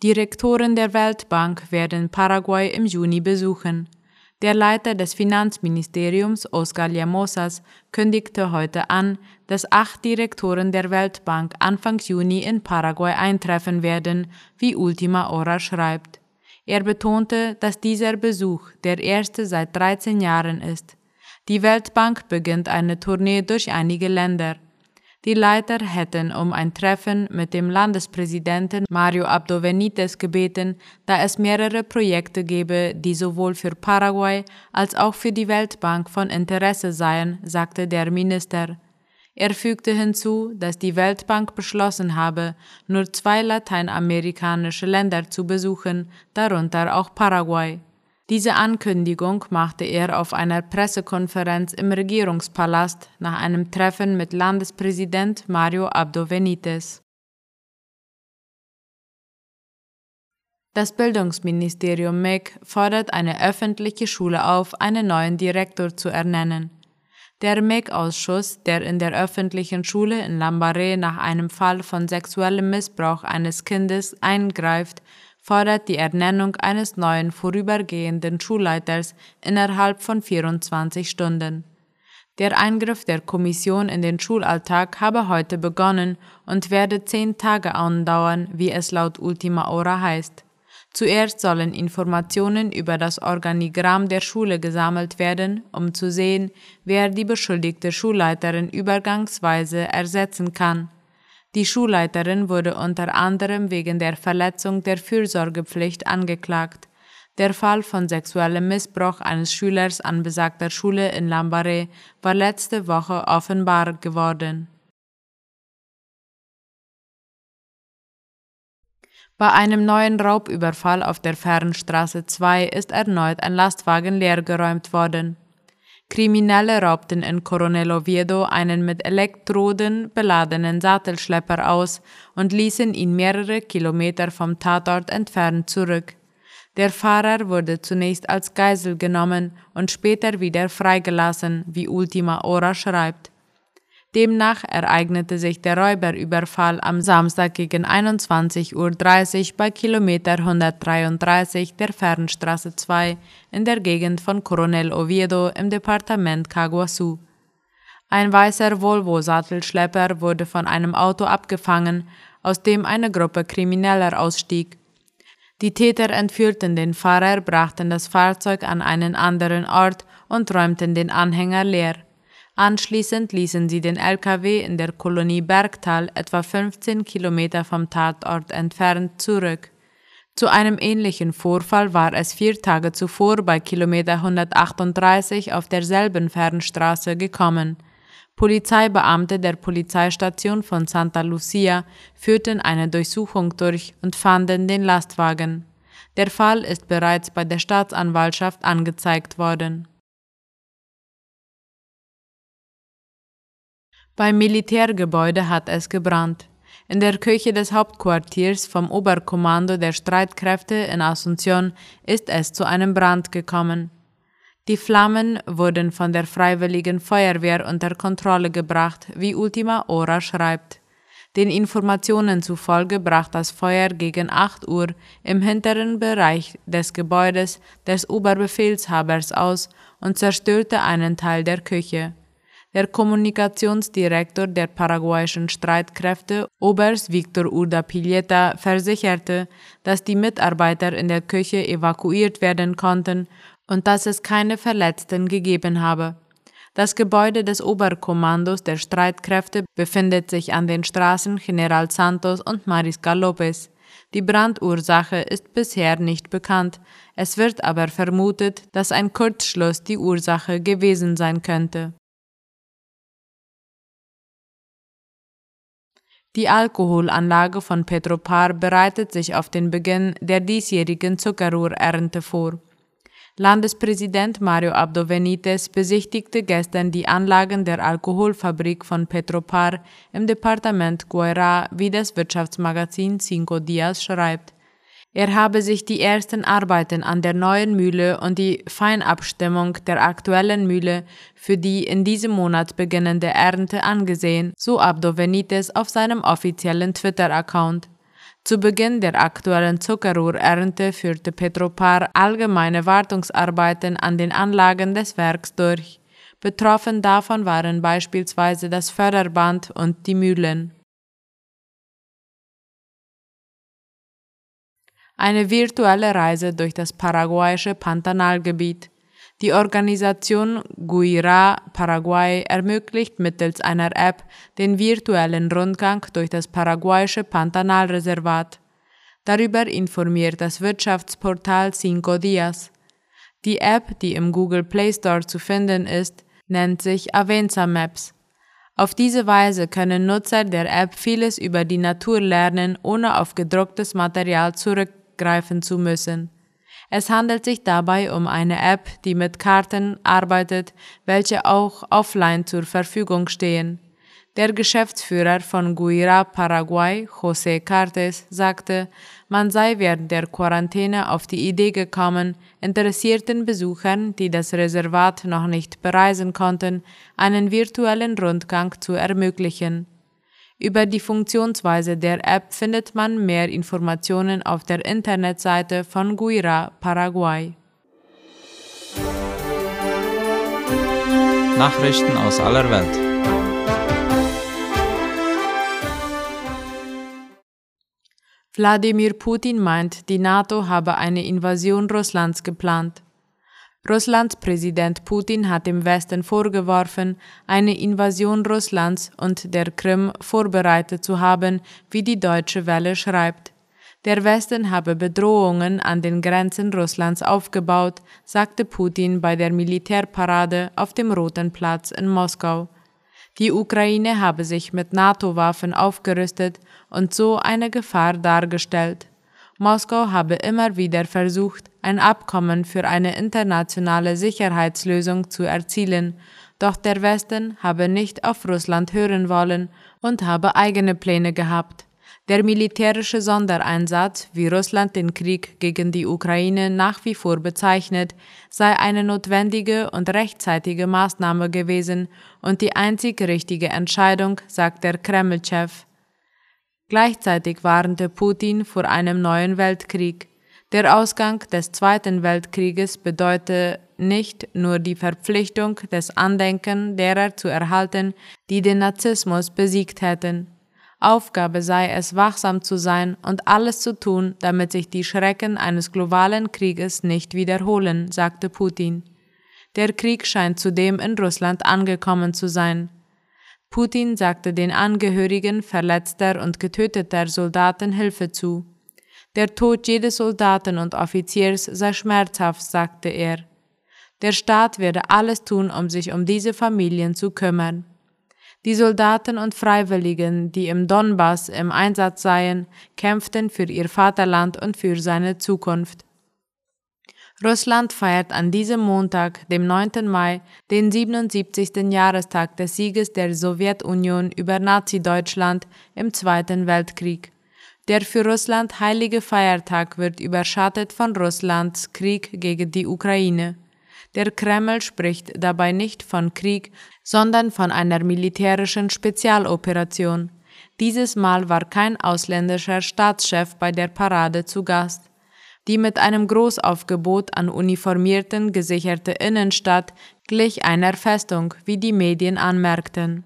Direktoren der Weltbank werden Paraguay im Juni besuchen. Der Leiter des Finanzministeriums, Oscar Llamosas, kündigte heute an, dass acht Direktoren der Weltbank Anfang Juni in Paraguay eintreffen werden, wie Ultima Hora schreibt. Er betonte, dass dieser Besuch der erste seit 13 Jahren ist. Die Weltbank beginnt eine Tournee durch einige Länder. Die Leiter hätten um ein Treffen mit dem Landespräsidenten Mario Abdo Benitez gebeten, da es mehrere Projekte gebe, die sowohl für Paraguay als auch für die Weltbank von Interesse seien, sagte der Minister. Er fügte hinzu, dass die Weltbank beschlossen habe, nur zwei lateinamerikanische Länder zu besuchen, darunter auch Paraguay. Diese Ankündigung machte er auf einer Pressekonferenz im Regierungspalast nach einem Treffen mit Landespräsident Mario Abdo Benitez. Das Bildungsministerium MEC fordert eine öffentliche Schule auf, einen neuen Direktor zu ernennen. Der MEC-Ausschuss, der in der öffentlichen Schule in Lambaré nach einem Fall von sexuellem Missbrauch eines Kindes eingreift, fordert die Ernennung eines neuen vorübergehenden Schulleiters innerhalb von 24 Stunden. Der Eingriff der Kommission in den Schulalltag habe heute begonnen und werde zehn Tage andauern, wie es laut Ultima Hora heißt. Zuerst sollen Informationen über das Organigramm der Schule gesammelt werden, um zu sehen, wer die beschuldigte Schulleiterin übergangsweise ersetzen kann. Die Schulleiterin wurde unter anderem wegen der Verletzung der Fürsorgepflicht angeklagt. Der Fall von sexuellem Missbrauch eines Schülers an besagter Schule in Lambaré war letzte Woche offenbar geworden. Bei einem neuen Raubüberfall auf der Fernstraße 2 ist erneut ein Lastwagen leergeräumt worden. Kriminelle raubten in Coronel Oviedo einen mit Elektroden beladenen Sattelschlepper aus und ließen ihn mehrere Kilometer vom Tatort entfernt zurück. Der Fahrer wurde zunächst als Geisel genommen und später wieder freigelassen, wie Ultima Hora schreibt. Demnach ereignete sich der Räuberüberfall am Samstag gegen 21.30 Uhr bei Kilometer 133 der Fernstraße 2 in der Gegend von Coronel Oviedo im Departement Caguasu. Ein weißer Volvo-Sattelschlepper wurde von einem Auto abgefangen, aus dem eine Gruppe Krimineller ausstieg. Die Täter entführten den Fahrer, brachten das Fahrzeug an einen anderen Ort und räumten den Anhänger leer. Anschließend ließen sie den LKW in der Kolonie Bergtal etwa 15 Kilometer vom Tatort entfernt zurück. Zu einem ähnlichen Vorfall war es vier Tage zuvor bei Kilometer 138 auf derselben Fernstraße gekommen. Polizeibeamte der Polizeistation von Santa Lucia führten eine Durchsuchung durch und fanden den Lastwagen. Der Fall ist bereits bei der Staatsanwaltschaft angezeigt worden. Beim Militärgebäude hat es gebrannt. In der Küche des Hauptquartiers vom Oberkommando der Streitkräfte in Asunción ist es zu einem Brand gekommen. Die Flammen wurden von der Freiwilligen Feuerwehr unter Kontrolle gebracht, wie Ultima Hora schreibt. Den Informationen zufolge brach das Feuer gegen 8 Uhr im hinteren Bereich des Gebäudes des Oberbefehlshabers aus und zerstörte einen Teil der Küche. Der Kommunikationsdirektor der paraguayischen Streitkräfte, Oberst Victor Urda Pilleta, versicherte, dass die Mitarbeiter in der Küche evakuiert werden konnten und dass es keine Verletzten gegeben habe. Das Gebäude des Oberkommandos der Streitkräfte befindet sich an den Straßen General Santos und Mariscal Lopez. Die Brandursache ist bisher nicht bekannt. Es wird aber vermutet, dass ein Kurzschluss die Ursache gewesen sein könnte. Die Alkoholanlage von Petropar bereitet sich auf den Beginn der diesjährigen Zuckerrohrernte vor. Landespräsident Mario Abdo Benitez besichtigte gestern die Anlagen der Alkoholfabrik von Petropar im Departement Guaira, wie das Wirtschaftsmagazin Cinco Dias schreibt. Er habe sich die ersten Arbeiten an der neuen Mühle und die Feinabstimmung der aktuellen Mühle für die in diesem Monat beginnende Ernte angesehen, so Abdo Benitez auf seinem offiziellen Twitter-Account. Zu Beginn der aktuellen Zuckerrohrernte führte Petropar allgemeine Wartungsarbeiten an den Anlagen des Werks durch. Betroffen davon waren beispielsweise das Förderband und die Mühlen. Eine virtuelle Reise durch das paraguayische Pantanalgebiet. Die Organisation Guira Paraguay ermöglicht mittels einer App den virtuellen Rundgang durch das paraguayische Pantanalreservat. Darüber informiert das Wirtschaftsportal Cinco Dias. Die App, die im Google Play Store zu finden ist, nennt sich Avenza Maps. Auf diese Weise können Nutzer der App vieles über die Natur lernen, ohne auf gedrucktes Material zurückgreifen zu müssen. Es handelt sich dabei um eine App, die mit Karten arbeitet, welche auch offline zur Verfügung stehen. Der Geschäftsführer von Guira Paraguay, José Cartes, sagte, man sei während der Quarantäne auf die Idee gekommen, interessierten Besuchern, die das Reservat noch nicht bereisen konnten, einen virtuellen Rundgang zu ermöglichen. Über die Funktionsweise der App findet man mehr Informationen auf der Internetseite von Guira Paraguay. Nachrichten aus aller Welt. Wladimir Putin meint, die NATO habe eine Invasion Russlands geplant. Russlands Präsident Putin hat dem Westen vorgeworfen, eine Invasion Russlands und der Krim vorbereitet zu haben, wie die Deutsche Welle schreibt. Der Westen habe Bedrohungen an den Grenzen Russlands aufgebaut, sagte Putin bei der Militärparade auf dem Roten Platz in Moskau. Die Ukraine habe sich mit NATO-Waffen aufgerüstet und so eine Gefahr dargestellt. Moskau habe immer wieder versucht, ein Abkommen für eine internationale Sicherheitslösung zu erzielen, doch der Westen habe nicht auf Russland hören wollen und habe eigene Pläne gehabt. Der militärische Sondereinsatz, wie Russland den Krieg gegen die Ukraine nach wie vor bezeichnet, sei eine notwendige und rechtzeitige Maßnahme gewesen und die einzig richtige Entscheidung, sagt der Kreml-Chef. Gleichzeitig warnte Putin vor einem neuen Weltkrieg. Der Ausgang des Zweiten Weltkrieges bedeute nicht nur die Verpflichtung, des Andenken derer zu erhalten, die den Nazismus besiegt hätten. Aufgabe sei es, wachsam zu sein und alles zu tun, damit sich die Schrecken eines globalen Krieges nicht wiederholen, sagte Putin. Der Krieg scheint zudem in Russland angekommen zu sein. Putin sagte den Angehörigen verletzter und getöteter Soldaten Hilfe zu. Der Tod jedes Soldaten und Offiziers sei schmerzhaft, sagte er. Der Staat werde alles tun, um sich um diese Familien zu kümmern. Die Soldaten und Freiwilligen, die im Donbass im Einsatz seien, kämpften für ihr Vaterland und für seine Zukunft. Russland feiert an diesem Montag, dem 9. Mai, den 77. Jahrestag des Sieges der Sowjetunion über Nazi-Deutschland im Zweiten Weltkrieg. Der für Russland heilige Feiertag wird überschattet von Russlands Krieg gegen die Ukraine. Der Kreml spricht dabei nicht von Krieg, sondern von einer militärischen Spezialoperation. Dieses Mal war kein ausländischer Staatschef bei der Parade zu Gast. Die mit einem Großaufgebot an uniformierten gesicherte Innenstadt glich einer Festung, wie die Medien anmerkten.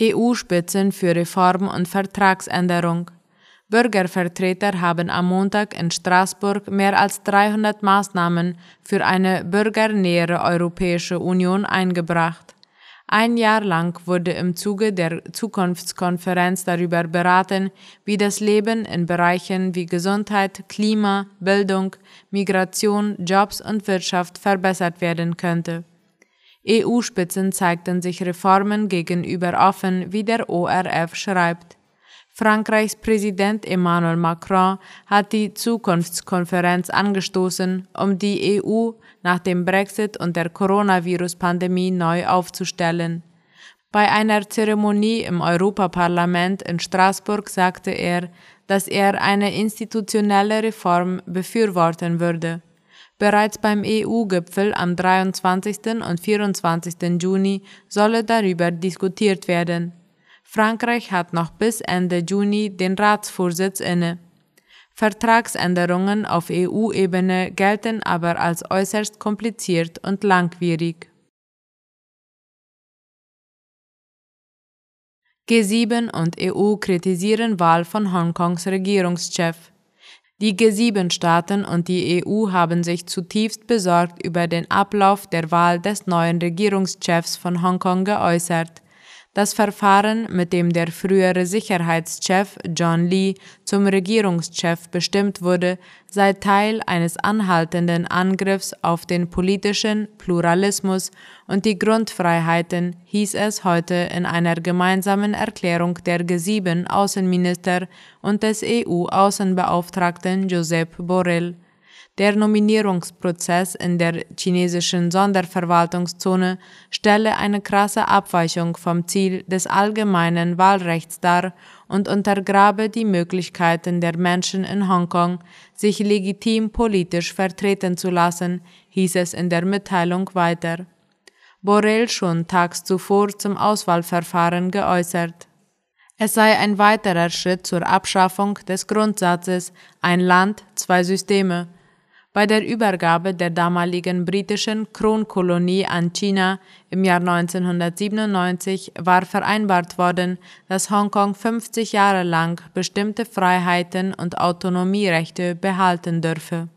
EU-Spitzen für Reform und Vertragsänderung. Bürgervertreter haben am Montag in Straßburg mehr als 300 Maßnahmen für eine bürgernähere Europäische Union eingebracht. Ein Jahr lang wurde im Zuge der Zukunftskonferenz darüber beraten, wie das Leben in Bereichen wie Gesundheit, Klima, Bildung, Migration, Jobs und Wirtschaft verbessert werden könnte. EU-Spitzen zeigten sich Reformen gegenüber offen, wie der ORF schreibt. Frankreichs Präsident Emmanuel Macron hat die Zukunftskonferenz angestoßen, um die EU nach dem Brexit und der Coronavirus-Pandemie neu aufzustellen. Bei einer Zeremonie im Europaparlament in Straßburg sagte er, dass er eine institutionelle Reform befürworten würde. Bereits beim EU-Gipfel am 23. und 24. Juni solle darüber diskutiert werden. Frankreich hat noch bis Ende Juni den Ratsvorsitz inne. Vertragsänderungen auf EU-Ebene gelten aber als äußerst kompliziert und langwierig. G7 und EU kritisieren Wahl von Hongkongs Regierungschef. Die G7-Staaten und die EU haben sich zutiefst besorgt über den Ablauf der Wahl des neuen Regierungschefs von Hongkong geäußert. Das Verfahren, mit dem der frühere Sicherheitschef John Lee zum Regierungschef bestimmt wurde, sei Teil eines anhaltenden Angriffs auf den politischen Pluralismus und die Grundfreiheiten, hieß es heute in einer gemeinsamen Erklärung der G7 Außenminister und des EU-Außenbeauftragten Josep Borrell. Der Nominierungsprozess in der chinesischen Sonderverwaltungszone stelle eine krasse Abweichung vom Ziel des allgemeinen Wahlrechts dar und untergrabe die Möglichkeiten der Menschen in Hongkong, sich legitim politisch vertreten zu lassen, hieß es in der Mitteilung weiter. Borrell schon tags zuvor zum Auswahlverfahren geäußert. Es sei ein weiterer Schritt zur Abschaffung des Grundsatzes ein Land, zwei Systeme bei der Übergabe der damaligen britischen Kronkolonie an China im Jahr 1997 war vereinbart worden, dass Hongkong 50 Jahre lang bestimmte Freiheiten und Autonomierechte behalten dürfe.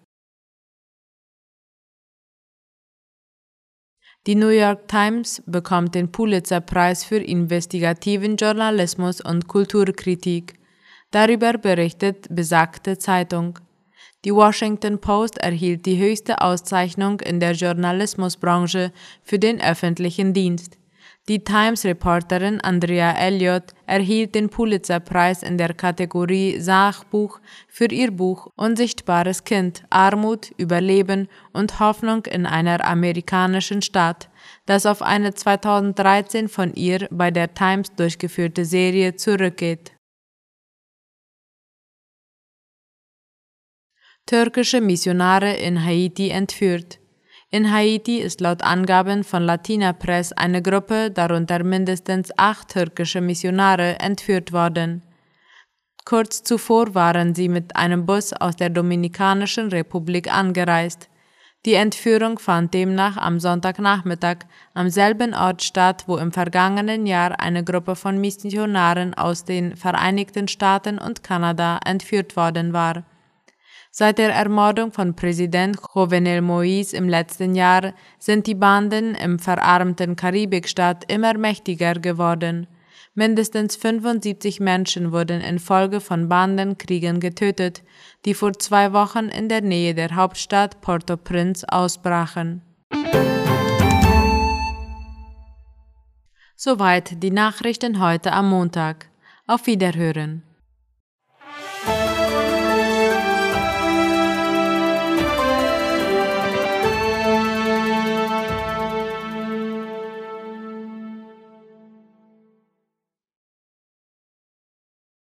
Die New York Times bekommt den Pulitzer-Preis für investigativen Journalismus und Kulturkritik. Darüber berichtet besagte Zeitung. Die Washington Post erhielt die höchste Auszeichnung in der Journalismusbranche für den öffentlichen Dienst. Die Times-Reporterin Andrea Elliott erhielt den Pulitzer-Preis in der Kategorie Sachbuch für ihr Buch Unsichtbares Kind, Armut, Überleben und Hoffnung in einer amerikanischen Stadt, das auf eine 2013 von ihr bei der Times durchgeführte Serie zurückgeht. Türkische Missionare in Haiti entführt. In Haiti ist laut Angaben von Latina Press eine Gruppe, darunter mindestens acht türkische Missionare, entführt worden. Kurz zuvor waren sie mit einem Bus aus der Dominikanischen Republik angereist. Die Entführung fand demnach am Sonntagnachmittag am selben Ort statt, wo im vergangenen Jahr eine Gruppe von Missionaren aus den Vereinigten Staaten und Kanada entführt worden war. Seit der Ermordung von Präsident Jovenel Moïse im letzten Jahr sind die Banden im verarmten Karibikstaat immer mächtiger geworden. Mindestens 75 Menschen wurden infolge von Bandenkriegen getötet, die vor zwei Wochen in der Nähe der Hauptstadt Port-au-Prince ausbrachen. Soweit die Nachrichten heute am Montag. Auf Wiederhören.